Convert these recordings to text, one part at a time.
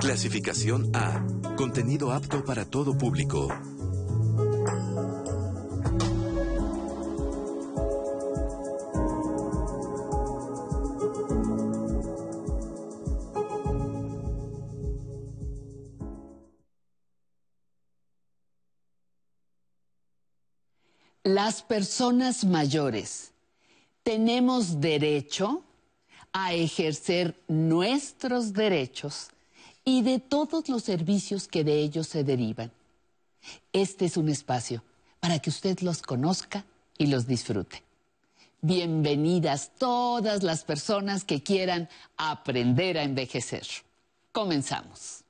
Clasificación A. Contenido apto para todo público. Las personas mayores tenemos derecho a ejercer nuestros derechos y de todos los servicios que de ellos se derivan. Este es un espacio para que usted los conozca y los disfrute. Bienvenidas todas las personas que quieran aprender a envejecer. Comenzamos.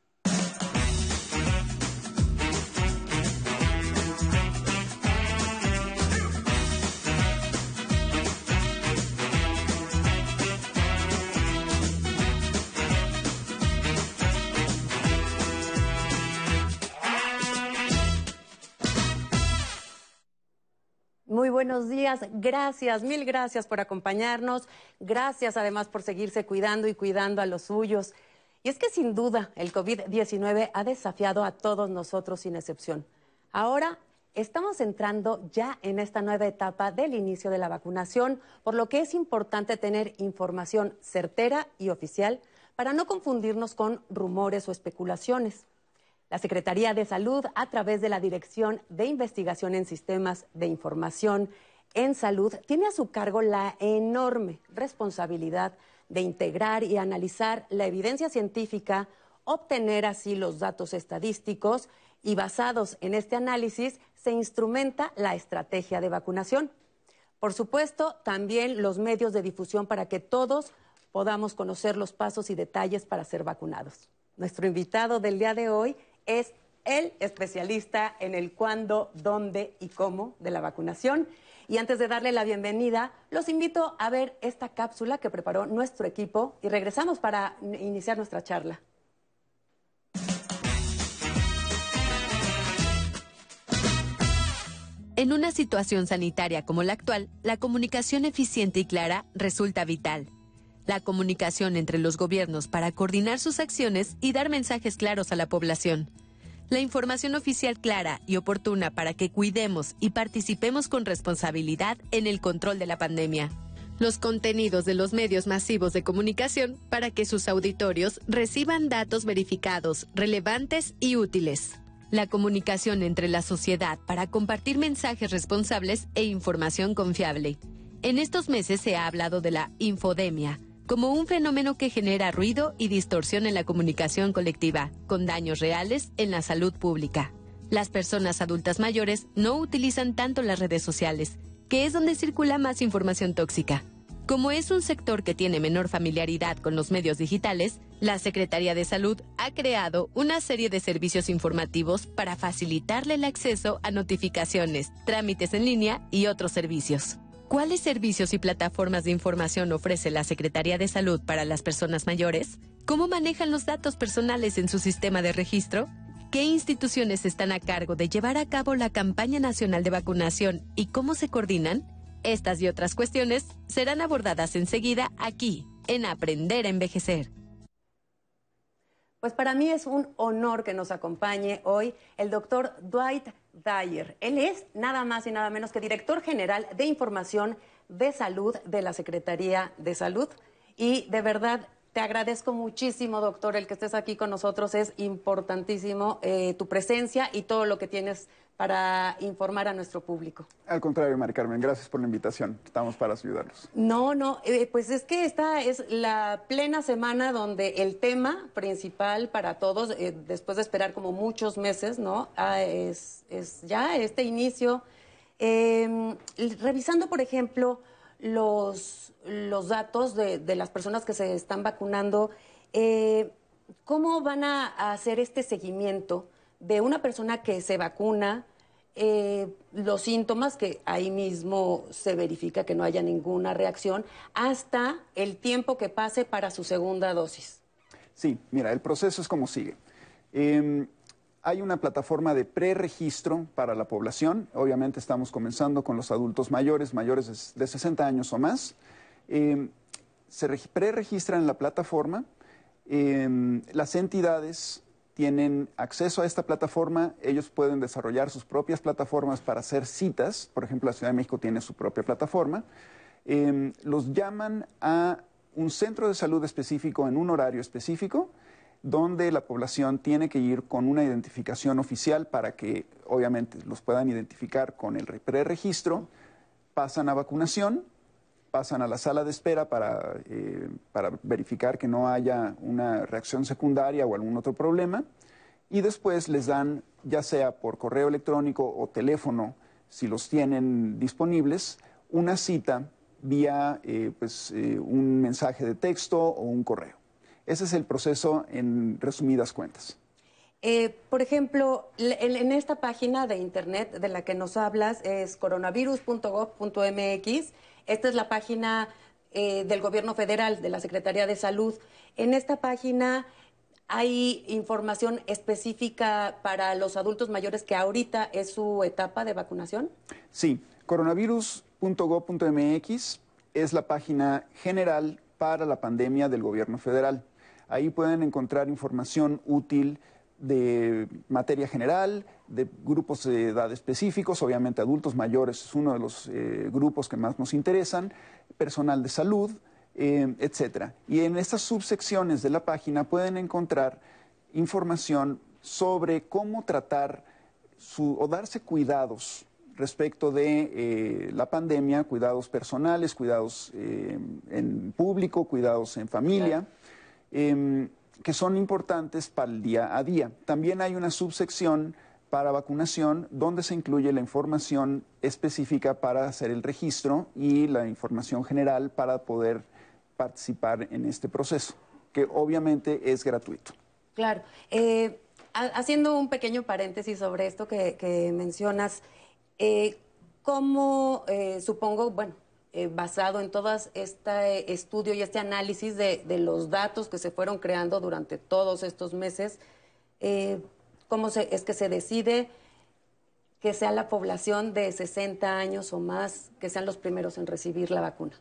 Buenos días, gracias, mil gracias por acompañarnos, gracias además por seguirse cuidando y cuidando a los suyos. Y es que sin duda el COVID-19 ha desafiado a todos nosotros sin excepción. Ahora estamos entrando ya en esta nueva etapa del inicio de la vacunación, por lo que es importante tener información certera y oficial para no confundirnos con rumores o especulaciones. La Secretaría de Salud, a través de la Dirección de Investigación en Sistemas de Información en Salud, tiene a su cargo la enorme responsabilidad de integrar y analizar la evidencia científica, obtener así los datos estadísticos y basados en este análisis se instrumenta la estrategia de vacunación. Por supuesto, también los medios de difusión para que todos podamos conocer los pasos y detalles para ser vacunados. Nuestro invitado del día de hoy es el especialista en el cuándo, dónde y cómo de la vacunación. Y antes de darle la bienvenida, los invito a ver esta cápsula que preparó nuestro equipo y regresamos para iniciar nuestra charla. En una situación sanitaria como la actual, la comunicación eficiente y clara resulta vital. La comunicación entre los gobiernos para coordinar sus acciones y dar mensajes claros a la población. La información oficial clara y oportuna para que cuidemos y participemos con responsabilidad en el control de la pandemia. Los contenidos de los medios masivos de comunicación para que sus auditorios reciban datos verificados, relevantes y útiles la comunicación entre la sociedad para compartir mensajes responsables e información confiable. En estos meses se ha hablado de la infodemia como un fenómeno que genera ruido y distorsión en la comunicación colectiva, con daños reales en la salud pública. Las personas adultas mayores no utilizan tanto las redes sociales, que es donde circula más información tóxica. Como es un sector que tiene menor familiaridad con los medios digitales, la Secretaría de Salud ha creado una serie de servicios informativos para facilitarle el acceso a notificaciones, trámites en línea y otros servicios. ¿Cuáles servicios y plataformas de información ofrece la Secretaría de Salud para las personas mayores? ¿Cómo manejan los datos personales en su sistema de registro? ¿Qué instituciones están a cargo de llevar a cabo la campaña nacional de vacunación y cómo se coordinan? Estas y otras cuestiones serán abordadas enseguida aquí, en Aprender a Envejecer. Pues para mí es un honor que nos acompañe hoy el doctor Dwight Dyer. Él es nada más y nada menos que director general de Información de Salud de la Secretaría de Salud. Y de verdad te agradezco muchísimo, doctor, el que estés aquí con nosotros. Es importantísimo eh, tu presencia y todo lo que tienes para informar a nuestro público. Al contrario, Mari Carmen, gracias por la invitación. Estamos para ayudarlos. No, no, eh, pues es que esta es la plena semana donde el tema principal para todos, eh, después de esperar como muchos meses, ¿no? Ah, es, ya este inicio. Em, revisando, por ejemplo, los, los datos de, de, las personas que se están vacunando, eh, ¿cómo van a hacer este seguimiento? De una persona que se vacuna, eh, los síntomas, que ahí mismo se verifica que no haya ninguna reacción, hasta el tiempo que pase para su segunda dosis. Sí, mira, el proceso es como sigue. Em, hay una plataforma de preregistro para la población. Obviamente estamos comenzando con los adultos mayores, mayores de 60 años o más. Eh, se preregistran en la plataforma Em, las entidades tienen acceso a esta plataforma, ellos pueden desarrollar sus propias plataformas para hacer citas, por ejemplo, la Ciudad de México tiene su propia plataforma, em, los llaman a un centro de salud específico en un horario específico, donde la población tiene que ir con una identificación oficial para que obviamente los puedan identificar con el preregistro, pasan a vacunación, pasan a la sala de espera para, eh, para verificar que no haya una reacción secundaria o algún otro problema y después les dan, ya sea por correo electrónico o teléfono, si los tienen disponibles, una cita vía eh, pues, eh, un mensaje de texto o un correo. Ese es el proceso en resumidas cuentas. Por ejemplo, en, esta página de internet de la que nos hablas es coronavirus.gov.mx. Esta es la página del gobierno federal, de la Secretaría de Salud. En esta página hay información específica para los adultos mayores que ahorita es su etapa de vacunación. Sí, coronavirus .gov.mx es la página general para la pandemia del gobierno federal. Ahí pueden encontrar información útil de materia general, de grupos de edad específicos, obviamente adultos mayores es uno de los eh, grupos que más nos interesan, personal de salud, eh, etcétera. Y en estas subsecciones de la página pueden encontrar información sobre cómo tratar o darse cuidados respecto de eh, la pandemia, cuidados personales, cuidados eh, en público, cuidados en familia, em, que son importantes para el día a día. También hay una subsección para vacunación donde se incluye la información específica para hacer el registro y la información general para poder participar en este proceso, que obviamente es gratuito. Claro. Eh, haciendo un pequeño paréntesis sobre esto que mencionas, eh, ¿Cómo, eh, supongo, bueno, eh, basado en todo este estudio y este análisis de, los datos que se fueron creando durante todos estos meses, cómo es que se decide que sea la población de 60 años o más que sean los primeros en recibir la vacuna?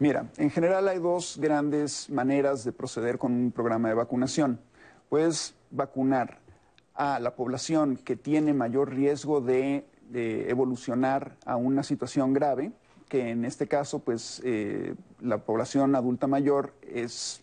Mira, en general hay dos grandes maneras de proceder con un programa de vacunación. Puedes vacunar a la población que tiene mayor riesgo de de evolucionar a una situación grave, que en este caso, pues eh, la población adulta mayor es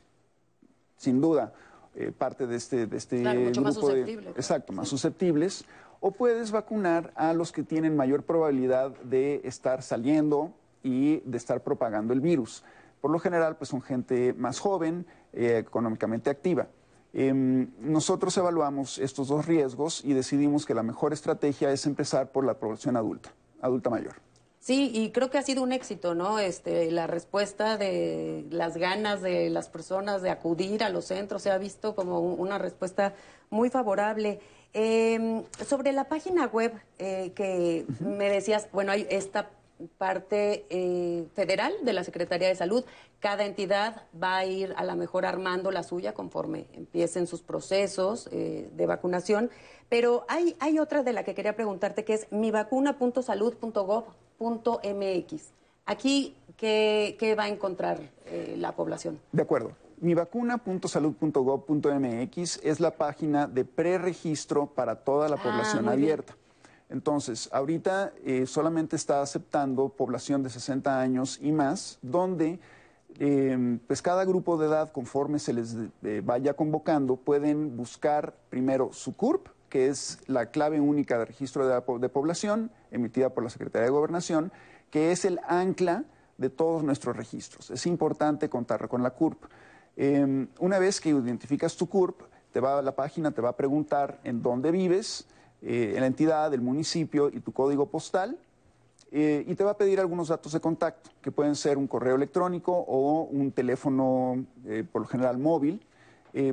sin duda eh, parte de este, de este grupo más de, exacto, más susceptibles, o puedes vacunar a los que tienen mayor probabilidad de estar saliendo y de estar propagando el virus. Por lo general, pues son gente más joven, eh, económicamente activa. Em, nosotros evaluamos estos dos riesgos y decidimos que la mejor estrategia es empezar por la población adulta, adulta mayor. Sí, y creo que ha sido un éxito, ¿no? Este, la respuesta de las ganas de las personas de acudir a los centros se ha visto como una respuesta muy favorable. Em, sobre la página web eh, que me decías, bueno, hay esta parte eh, federal de la Secretaría de Salud. Cada entidad va a ir a la mejor armando la suya conforme empiecen sus procesos eh, de vacunación. Pero hay, hay otra de la que quería preguntarte que es mivacuna.salud.gov.mx. Aquí, ¿qué, va a encontrar eh, la población? De acuerdo. Mivacuna.salud.gov.mx es la página de preregistro para toda la ah, población abierta. Entonces, ahorita eh, solamente está aceptando población de 60 años y más, donde em, pues cada grupo de edad, conforme se les eh, vaya convocando, pueden buscar primero su CURP, que es la clave única de registro de, población emitida por la Secretaría de Gobernación, que es el ancla de todos nuestros registros. Es importante contar con la CURP. Em, una vez que identificas tu CURP, te va, la página te va a preguntar en dónde vives, eh, en la entidad, el municipio y tu código postal. Eh, y te va a pedir algunos datos de contacto, que pueden ser un correo electrónico o un teléfono, eh, por lo general móvil.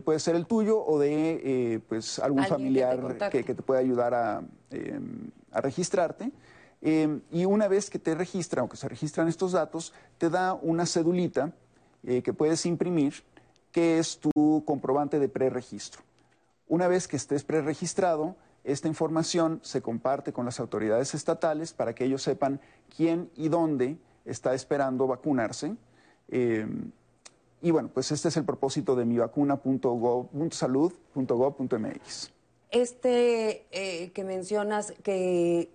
Puede ser el tuyo o de pues, algún familiar que, te pueda ayudar a, a registrarte. y una vez que te registran o que se registran estos datos, te da una cedulita que puedes imprimir, que es tu comprobante de preregistro. Una vez que estés preregistrado, esta información se comparte con las autoridades estatales para que ellos sepan quién y dónde está esperando vacunarse. Y bueno, pues este es el propósito de mivacuna.salud.gov.mx. Este eh, que mencionas que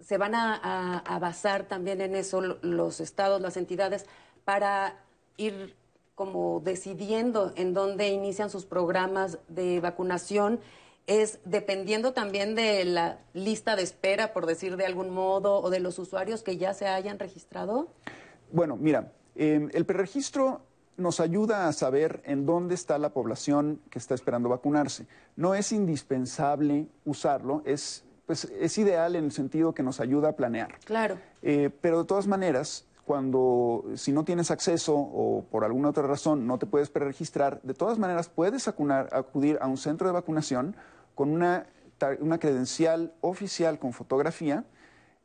se van a, basar también en eso los estados, las entidades, para ir como decidiendo en dónde inician sus programas de vacunación es dependiendo también de la lista de espera, por decir de algún modo, o de los usuarios que ya se hayan registrado? Bueno, mira, em, el preregistro nos ayuda a saber en dónde está la población que está esperando vacunarse. No es indispensable usarlo, es, pues, es ideal en el sentido que nos ayuda a planear. Claro. Eh, pero de todas maneras, cuando si no tienes acceso o por alguna otra razón no te puedes preregistrar, de todas maneras puedes acudir a un centro de vacunación con una, una credencial oficial con fotografía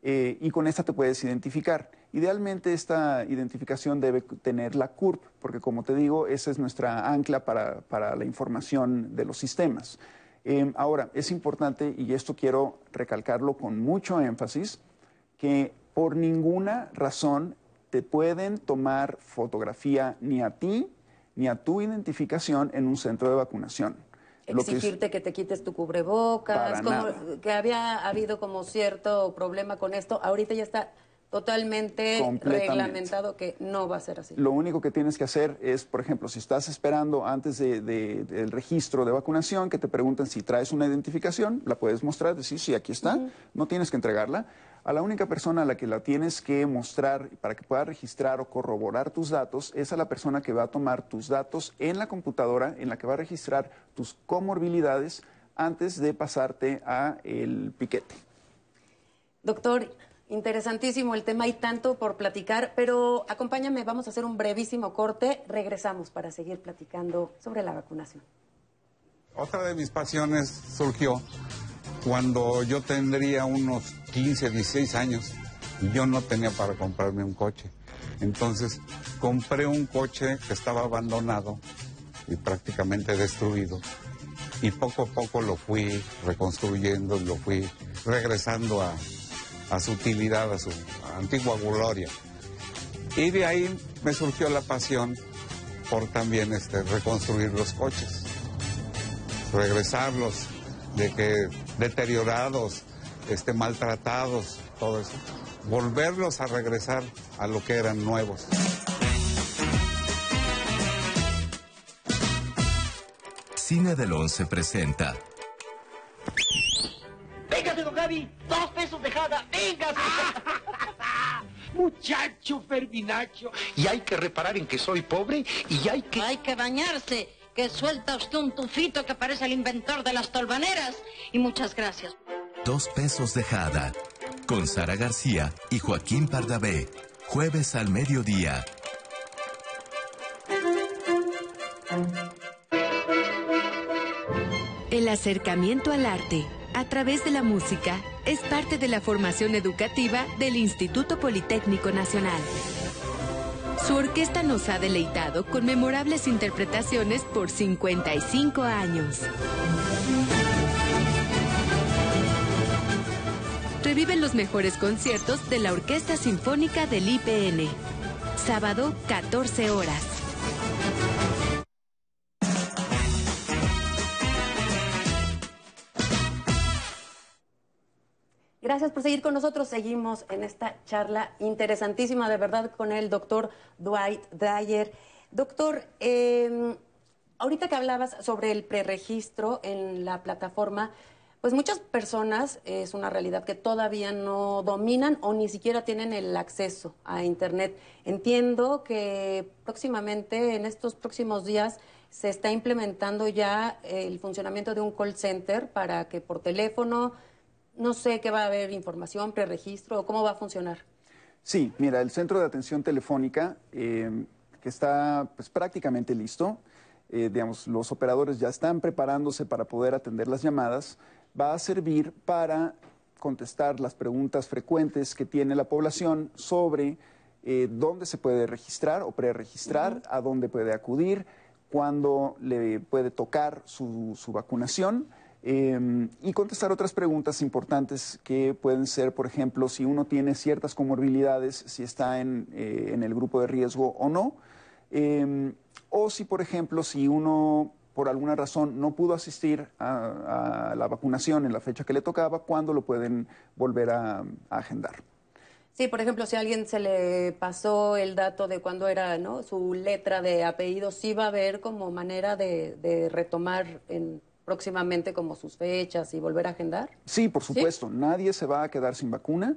eh, y con esta te puedes identificar. Idealmente esta identificación debe tener la CURP, porque como te digo, esa es nuestra ancla para, para la información de los sistemas. Em, ahora, es importante, y esto quiero recalcarlo con mucho énfasis, que por ninguna razón te pueden tomar fotografía ni a ti ni a tu identificación en un centro de vacunación. Exigirte que, te quites tu cubrebocas, que había habido como cierto problema con esto, ahorita ya está totalmente reglamentado que no va a ser así. Lo único que tienes que hacer es, por ejemplo, si estás esperando antes del registro de vacunación, que te pregunten si traes una identificación, la puedes mostrar, decir, sí, aquí está, no tienes que entregarla. A la única persona a la que la tienes que mostrar para que pueda registrar o corroborar tus datos es a la persona que va a tomar tus datos en la computadora, en la que va a registrar tus comorbilidades antes de pasarte a el piquete. Doctor, interesantísimo el tema y tanto por platicar, pero acompáñame, vamos a hacer un brevísimo corte, regresamos para seguir platicando sobre la vacunación. Otra de mis pasiones surgió cuando yo tendría unos 15, 16 años yo no tenía para comprarme un coche. Entonces compré un coche que estaba abandonado y prácticamente destruido. Y poco a poco lo fui reconstruyendo, lo fui regresando a, su utilidad, a su antigua gloria. Y de ahí me surgió la pasión por también este, reconstruir los coches, regresarlos, de que deteriorados, este, maltratados, todo eso, volverlos a regresar a lo que eran nuevos. Cine del Once presenta. Gaby, dos pesos de jada, véngase. Muchacho Ferminacho. Y hay que reparar en que soy pobre y hay que... Hay que bañarse que suelta usted un tufito que parece el inventor de las tolvaneras. Y muchas gracias. Dos pesos de jada. Con Sara García y Joaquín Pardavé. Jueves al mediodía. El acercamiento al arte a través de la música es parte de la formación educativa del Instituto Politécnico Nacional. Su orquesta nos ha deleitado con memorables interpretaciones por 55 años. Reviven los mejores conciertos de la Orquesta Sinfónica del IPN. Sábado, 14 horas. Gracias por seguir con nosotros. Seguimos en esta charla interesantísima, de verdad, con el doctor Dwight Dyer. Doctor, em, ahorita que hablabas sobre el preregistro en la plataforma, pues muchas personas, es una realidad que todavía no dominan o ni siquiera tienen el acceso a Internet. Entiendo que próximamente, en estos próximos días, se está implementando ya el funcionamiento de un call center para que por teléfono no sé qué va a haber información, preregistro, o cómo va a funcionar. Sí, mira, el centro de atención telefónica, eh, que está pues, prácticamente listo, eh, digamos, los operadores ya están preparándose para poder atender las llamadas, va a servir para contestar las preguntas frecuentes que tiene la población sobre eh, dónde se puede registrar o preregistrar, a dónde puede acudir, cuándo le puede tocar su, su vacunación Em, y contestar otras preguntas importantes que pueden ser, por ejemplo, si uno tiene ciertas comorbilidades, si está en, eh, el grupo de riesgo o no, em, o si, por ejemplo, si uno por alguna razón no pudo asistir a, la vacunación en la fecha que le tocaba, ¿cuándo lo pueden volver a, agendar? Sí, por ejemplo, si a alguien se le pasó el dato de cuándo era ¿no? su letra de apellido, sí va a haber como manera de, retomar en, próximamente como sus fechas y volver a agendar. Sí, por supuesto. Nadie se va a quedar sin vacuna.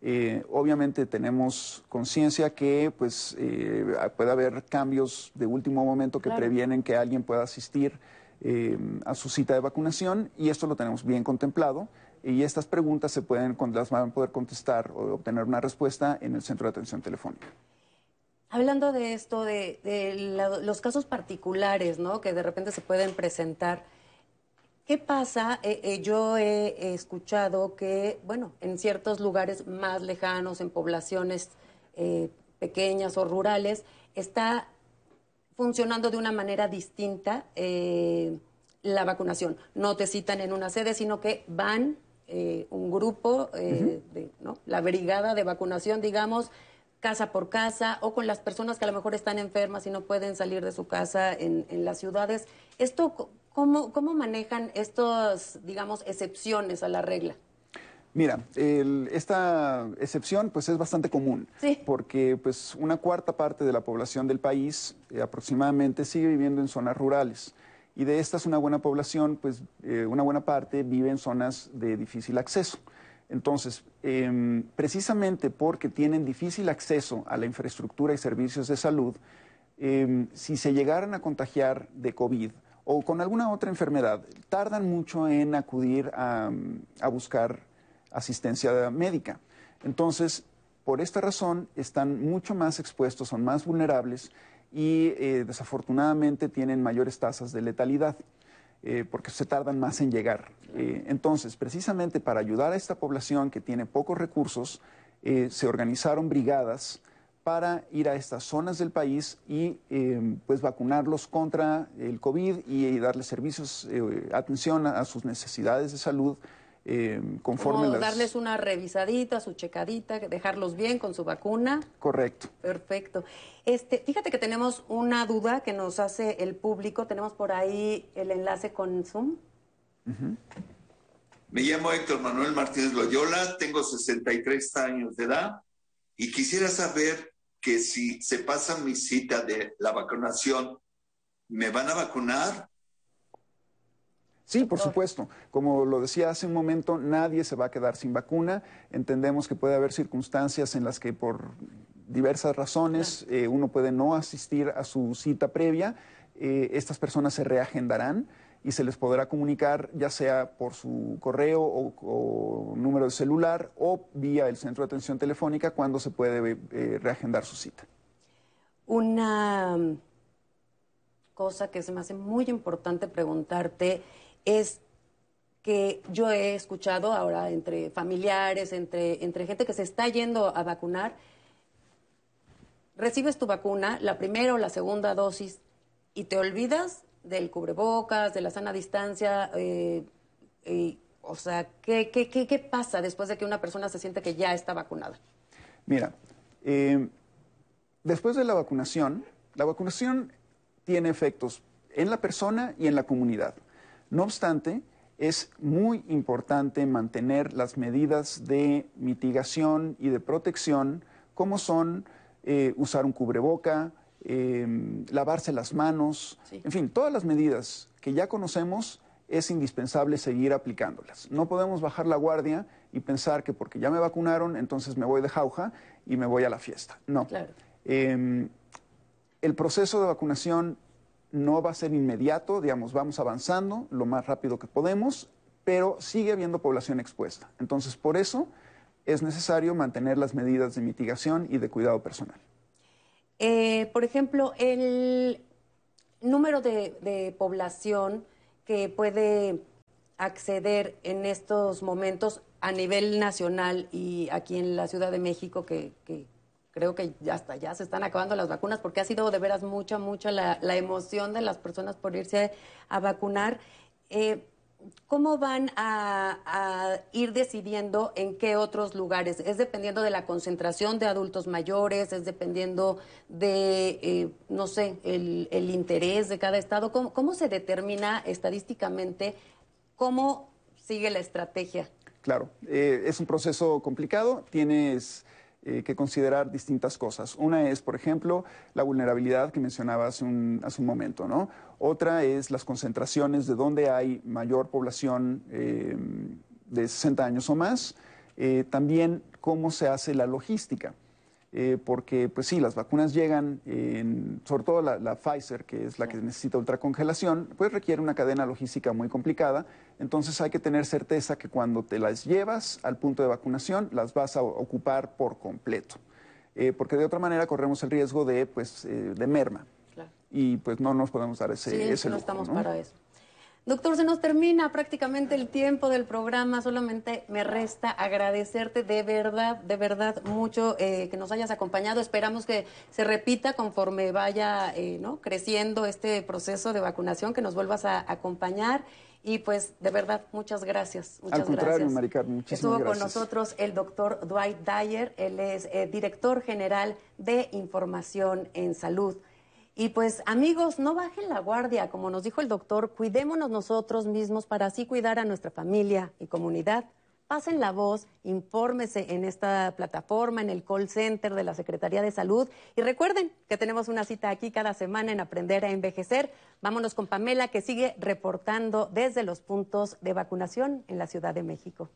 Eh, obviamente tenemos conciencia que pues, eh, puede haber cambios de último momento que previenen que alguien pueda asistir eh, a su cita de vacunación y esto lo tenemos bien contemplado y estas preguntas se pueden, las van a poder contestar o obtener una respuesta en el centro de atención telefónica. Hablando de esto, de, los casos particulares ¿no? que de repente se pueden presentar, ¿Qué pasa? Eh, eh, yo he, escuchado que, bueno, en ciertos lugares más lejanos, en poblaciones eh, pequeñas o rurales, está funcionando de una manera distinta la vacunación. No te citan en una sede, sino que van un grupo, de, la brigada de vacunación, digamos, casa por casa o con las personas que a lo mejor están enfermas y no pueden salir de su casa en, en las ciudades. ¿Esto ¿Cómo, cómo manejan estas, digamos, excepciones a la regla? Mira, esta excepción pues es bastante común, porque pues una cuarta parte de la población del país eh, aproximadamente sigue viviendo en zonas rurales y de estas una buena población, pues eh, una buena parte vive en zonas de difícil acceso. Entonces, em, precisamente porque tienen difícil acceso a la infraestructura y servicios de salud, em, si se llegaran a contagiar de COVID, o con alguna otra enfermedad, tardan mucho en acudir a, buscar asistencia médica. Entonces, por esta razón, están mucho más expuestos, son más vulnerables y eh, desafortunadamente tienen mayores tasas de letalidad. Eh, porque se tardan más en llegar. Eh, entonces, precisamente para ayudar a esta población que tiene pocos recursos, se organizaron brigadas para ir a estas zonas del país y em, pues vacunarlos contra el COVID y, darles servicios, eh, atención a, sus necesidades de salud em, conforme Como darles una revisadita, su checadita, dejarlos bien con su vacuna. Correcto. Perfecto. Este, fíjate que tenemos una duda que nos hace el público. Tenemos por ahí el enlace con Zoom. Me llamo Héctor Manuel Martínez Loyola, tengo 63 años de edad y quisiera saber que si se pasa mi cita de la vacunación, ¿me van a vacunar? Sí, por supuesto. Como lo decía hace un momento, nadie se va a quedar sin vacuna. Entendemos que puede haber circunstancias en las que por diversas razones eh, uno puede no asistir a su cita previa. Eh, estas personas se reagendarán y se les podrá comunicar ya sea por su correo o, número de celular o vía el centro de atención telefónica cuando se puede eh, reagendar su cita. Una mm, cosa que se me hace muy importante preguntarte es que yo he escuchado ahora entre familiares, entre, entre gente que se está yendo a vacunar, recibes tu vacuna, la primera o la segunda dosis, y te olvidas del cubrebocas, de la sana distancia, eh, o sea, ¿qué, ¿qué, qué, pasa después de que una persona se siente que ya está vacunada? Mira, eh, después de la vacunación, la vacunación tiene efectos en la persona y en la comunidad. No obstante, es muy importante mantener las medidas de mitigación y de protección, como son eh, usar un cubreboca, Em, lavarse las manos, en fin, todas las medidas que ya conocemos es indispensable seguir aplicándolas. No podemos bajar la guardia y pensar que porque ya me vacunaron, entonces me voy de jauja y me voy a la fiesta. No. Em, el proceso de vacunación no va a ser inmediato, digamos, vamos avanzando lo más rápido que podemos, pero sigue habiendo población expuesta. Entonces, por eso es necesario mantener las medidas de mitigación y de cuidado personal. Eh, por ejemplo, el número de, población que puede acceder en estos momentos a nivel nacional y aquí en la Ciudad de México, que, creo que hasta ya se están acabando las vacunas, porque ha sido de veras mucha, mucha la, emoción de las personas por irse a vacunar. Eh, ¿cómo van a, ir decidiendo en qué otros lugares? ¿Es dependiendo de la concentración de adultos mayores? ¿Es dependiendo de, eh, no sé, el, interés de cada estado? ¿Cómo, se determina estadísticamente cómo sigue la estrategia? Claro, eh, es un proceso complicado. Tienes eh, que considerar distintas cosas. Una es, por ejemplo, la vulnerabilidad que mencionaba hace un, momento, ¿no? Otra es las concentraciones de donde hay mayor población eh, de 60 años o más. Eh, también cómo se hace la logística. Eh, porque pues sí, las vacunas llegan, sobre todo la, Pfizer, que es la que necesita ultracongelación, pues requiere una cadena logística muy complicada, entonces hay que tener certeza que cuando te las llevas al punto de vacunación, las vas a ocupar por completo, eh, porque de otra manera corremos el riesgo de, pues, eh, de merma. Y pues no nos podemos dar ese, sí, ese no estamos para eso. Doctor, se nos termina prácticamente el tiempo del programa. Solamente me resta agradecerte de verdad, de verdad mucho eh, que nos hayas acompañado. Esperamos que se repita conforme vaya eh, ¿no? creciendo este proceso de vacunación, que nos vuelvas a acompañar. Y pues, de verdad, muchas gracias. Muchas Al contrario, Maricar, muchísimas Estuvo con nosotros el doctor Dwight Dyer, él es eh, director general de Información en Salud. Y pues amigos, no bajen la guardia, como nos dijo el doctor, cuidémonos nosotros mismos para así cuidar a nuestra familia y comunidad. Pasen la voz, infórmese en esta plataforma, en el call center de la Secretaría de Salud. Y recuerden que tenemos una cita aquí cada semana en Aprender a Envejecer. Vámonos con Pamela, que sigue reportando desde los puntos de vacunación en la Ciudad de México.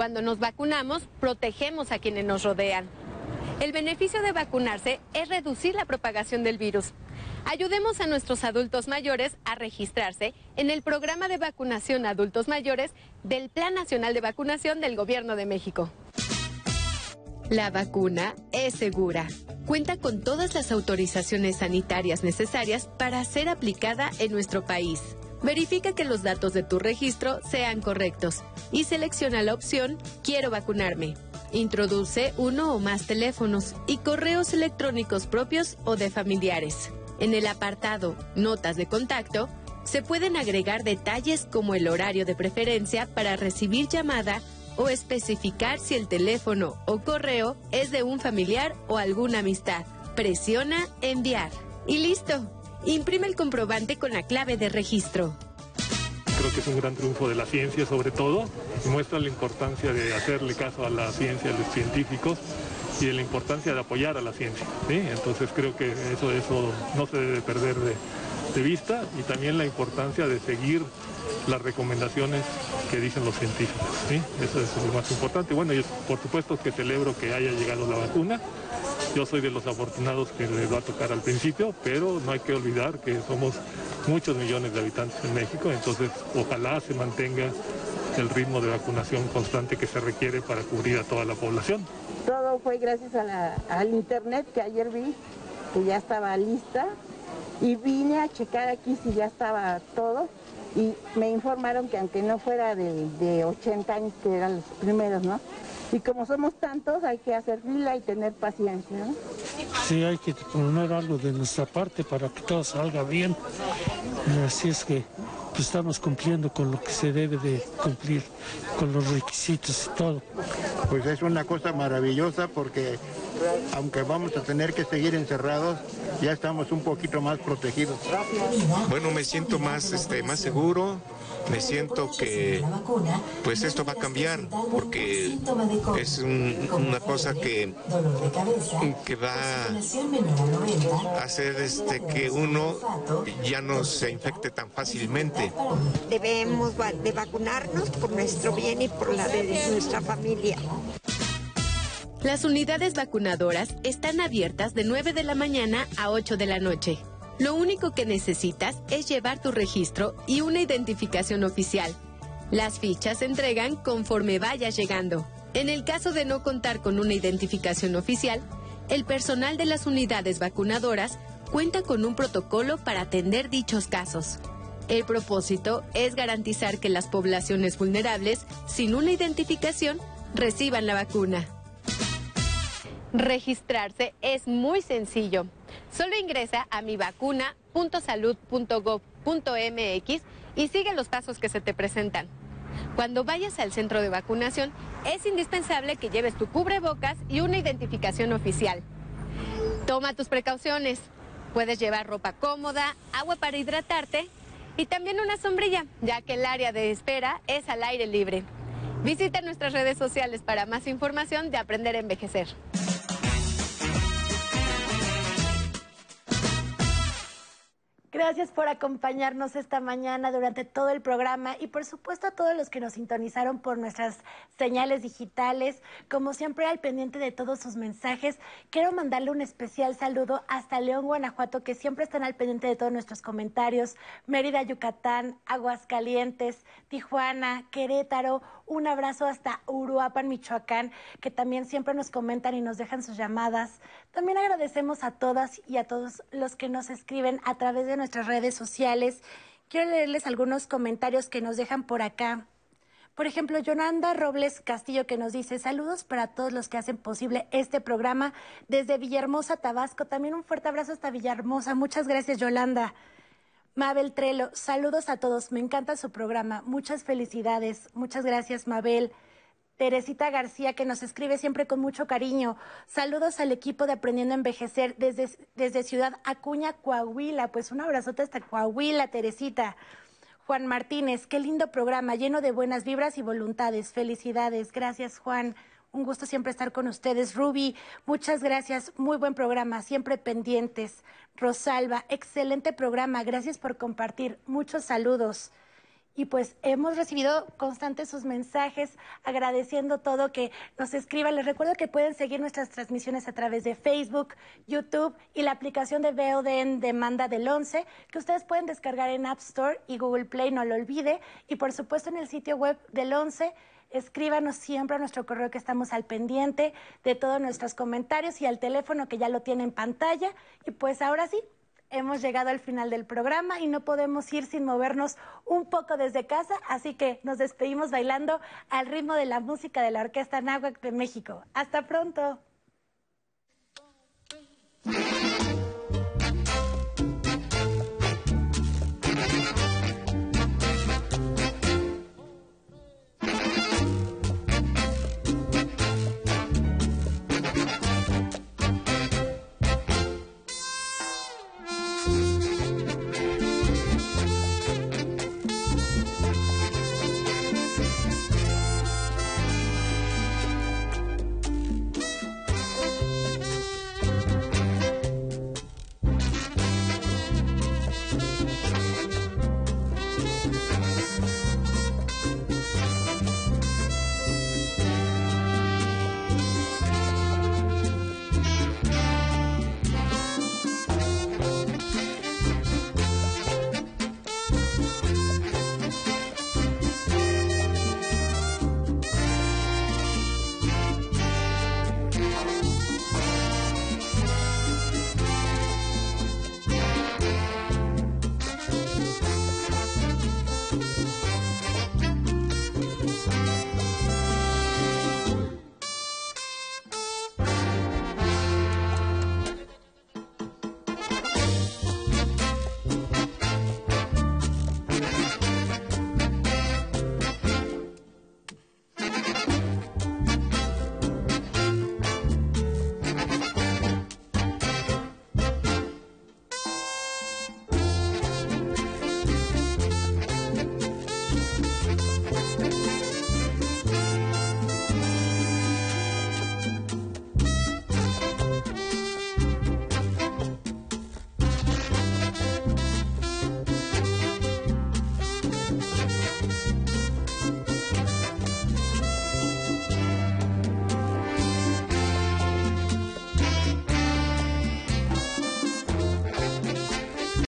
Cuando nos vacunamos, protegemos a quienes nos rodean. El beneficio de vacunarse es reducir la propagación del virus. Ayudemos a nuestros adultos mayores a registrarse en el programa de vacunación adultos mayores del Plan Nacional de Vacunación del Gobierno de México. La vacuna es segura. Cuenta con todas las autorizaciones sanitarias necesarias para ser aplicada en nuestro país. Verifica que los datos de tu registro sean correctos y selecciona la opción Quiero vacunarme. Introduce uno o más teléfonos y correos electrónicos propios o de familiares. En el apartado Notas de contacto, se pueden agregar detalles como el horario de preferencia para recibir llamada o especificar si el teléfono o correo es de un familiar o alguna amistad. Presiona Enviar. Y listo. Imprime el comprobante con la clave de registro. Creo que es un gran triunfo de la ciencia sobre todo y muestra la importancia de hacerle caso a la ciencia, a los científicos y de la importancia de apoyar a la ciencia. Entonces creo que eso, eso no se debe perder de, vista y también la importancia de seguir las recomendaciones que dicen los científicos. Eso es lo más importante. Bueno, y por supuesto que celebro que haya llegado la vacuna. Yo soy de los afortunados que les va a tocar al principio, pero no hay que olvidar que somos muchos millones de habitantes en México, entonces ojalá se mantenga el ritmo de vacunación constante que se requiere para cubrir a toda la población. Todo fue gracias al internet que ayer vi, que ya estaba lista, y vine a checar aquí si ya estaba todo, y me informaron que aunque no fuera de, de 80 años, que eran los primeros, ¿no? Y como somos tantos, hay que hacer fila y tener paciencia. ¿no? Sí, hay que poner algo de nuestra parte para que todo salga bien. Así es que pues, estamos cumpliendo con lo que se debe de cumplir, con los requisitos y todo. Pues es una cosa maravillosa porque aunque vamos a tener que seguir encerrados, ya estamos un poquito más protegidos. Bueno, me siento más, este, más seguro, me siento que pues esto va a cambiar porque es una cosa que, que va a hacer este, que uno ya no se infecte tan fácilmente. Debemos de vacunarnos por nuestro bien y por la de nuestra familia. Las unidades vacunadoras están abiertas de 9 de la mañana a 8 de la noche. Lo único que necesitas es llevar tu registro y una identificación oficial. Las fichas se entregan conforme vayas llegando. En el caso de no contar con una identificación oficial, el personal de las unidades vacunadoras cuenta con un protocolo para atender dichos casos. El propósito es garantizar que las poblaciones vulnerables sin una identificación reciban la vacuna. Registrarse es muy sencillo. Solo ingresa a mivacuna.salud.gov.mx y sigue los pasos que se te presentan. Cuando vayas al centro de vacunación, es indispensable que lleves tu cubrebocas y una identificación oficial. Toma tus precauciones. Puedes llevar ropa cómoda, agua para hidratarte y también una sombrilla, ya que el área de espera es al aire libre. Visita nuestras redes sociales para más información de Aprender a Envejecer. Gracias por acompañarnos esta mañana durante todo el programa y por supuesto a todos los que nos sintonizaron por nuestras señales digitales. Como siempre al pendiente de todos sus mensajes, quiero mandarle un especial saludo hasta León, Guanajuato, que siempre están al pendiente de todos nuestros comentarios. Mérida, Yucatán, Aguascalientes, Tijuana, Querétaro. Un abrazo hasta Uruapan, Michoacán, que también siempre nos comentan y nos dejan sus llamadas. También agradecemos a todas y a todos los que nos escriben a través de nuestras redes sociales. Quiero leerles algunos comentarios que nos dejan por acá. Por ejemplo, Yolanda Robles Castillo que nos dice saludos para todos los que hacen posible este programa desde Villahermosa, Tabasco. También un fuerte abrazo hasta Villahermosa. Muchas gracias, Yolanda. Mabel Trelo, saludos a todos. Me encanta su programa. Muchas felicidades. Muchas gracias, Mabel. Teresita García, que nos escribe siempre con mucho cariño. Saludos al equipo de Aprendiendo a Envejecer desde, desde Ciudad Acuña, Coahuila. Pues un abrazote hasta Coahuila, Teresita. Juan Martínez, qué lindo programa, lleno de buenas vibras y voluntades. Felicidades. Gracias, Juan. Un gusto siempre estar con ustedes. Ruby, muchas gracias. Muy buen programa, siempre pendientes. Rosalba, excelente programa. Gracias por compartir. Muchos saludos. Y pues hemos recibido constantes sus mensajes, agradeciendo todo que nos escriban. Les recuerdo que pueden seguir nuestras transmisiones a través de Facebook, YouTube y la aplicación de VOD en demanda del 11, que ustedes pueden descargar en App Store y Google Play, no lo olvide. Y por supuesto en el sitio web del 11 escríbanos siempre a nuestro correo que estamos al pendiente de todos nuestros comentarios y al teléfono que ya lo tiene en pantalla. Y pues ahora sí, hemos llegado al final del programa y no podemos ir sin movernos un poco desde casa, así que nos despedimos bailando al ritmo de la música de la Orquesta Náhuac de México. Hasta pronto.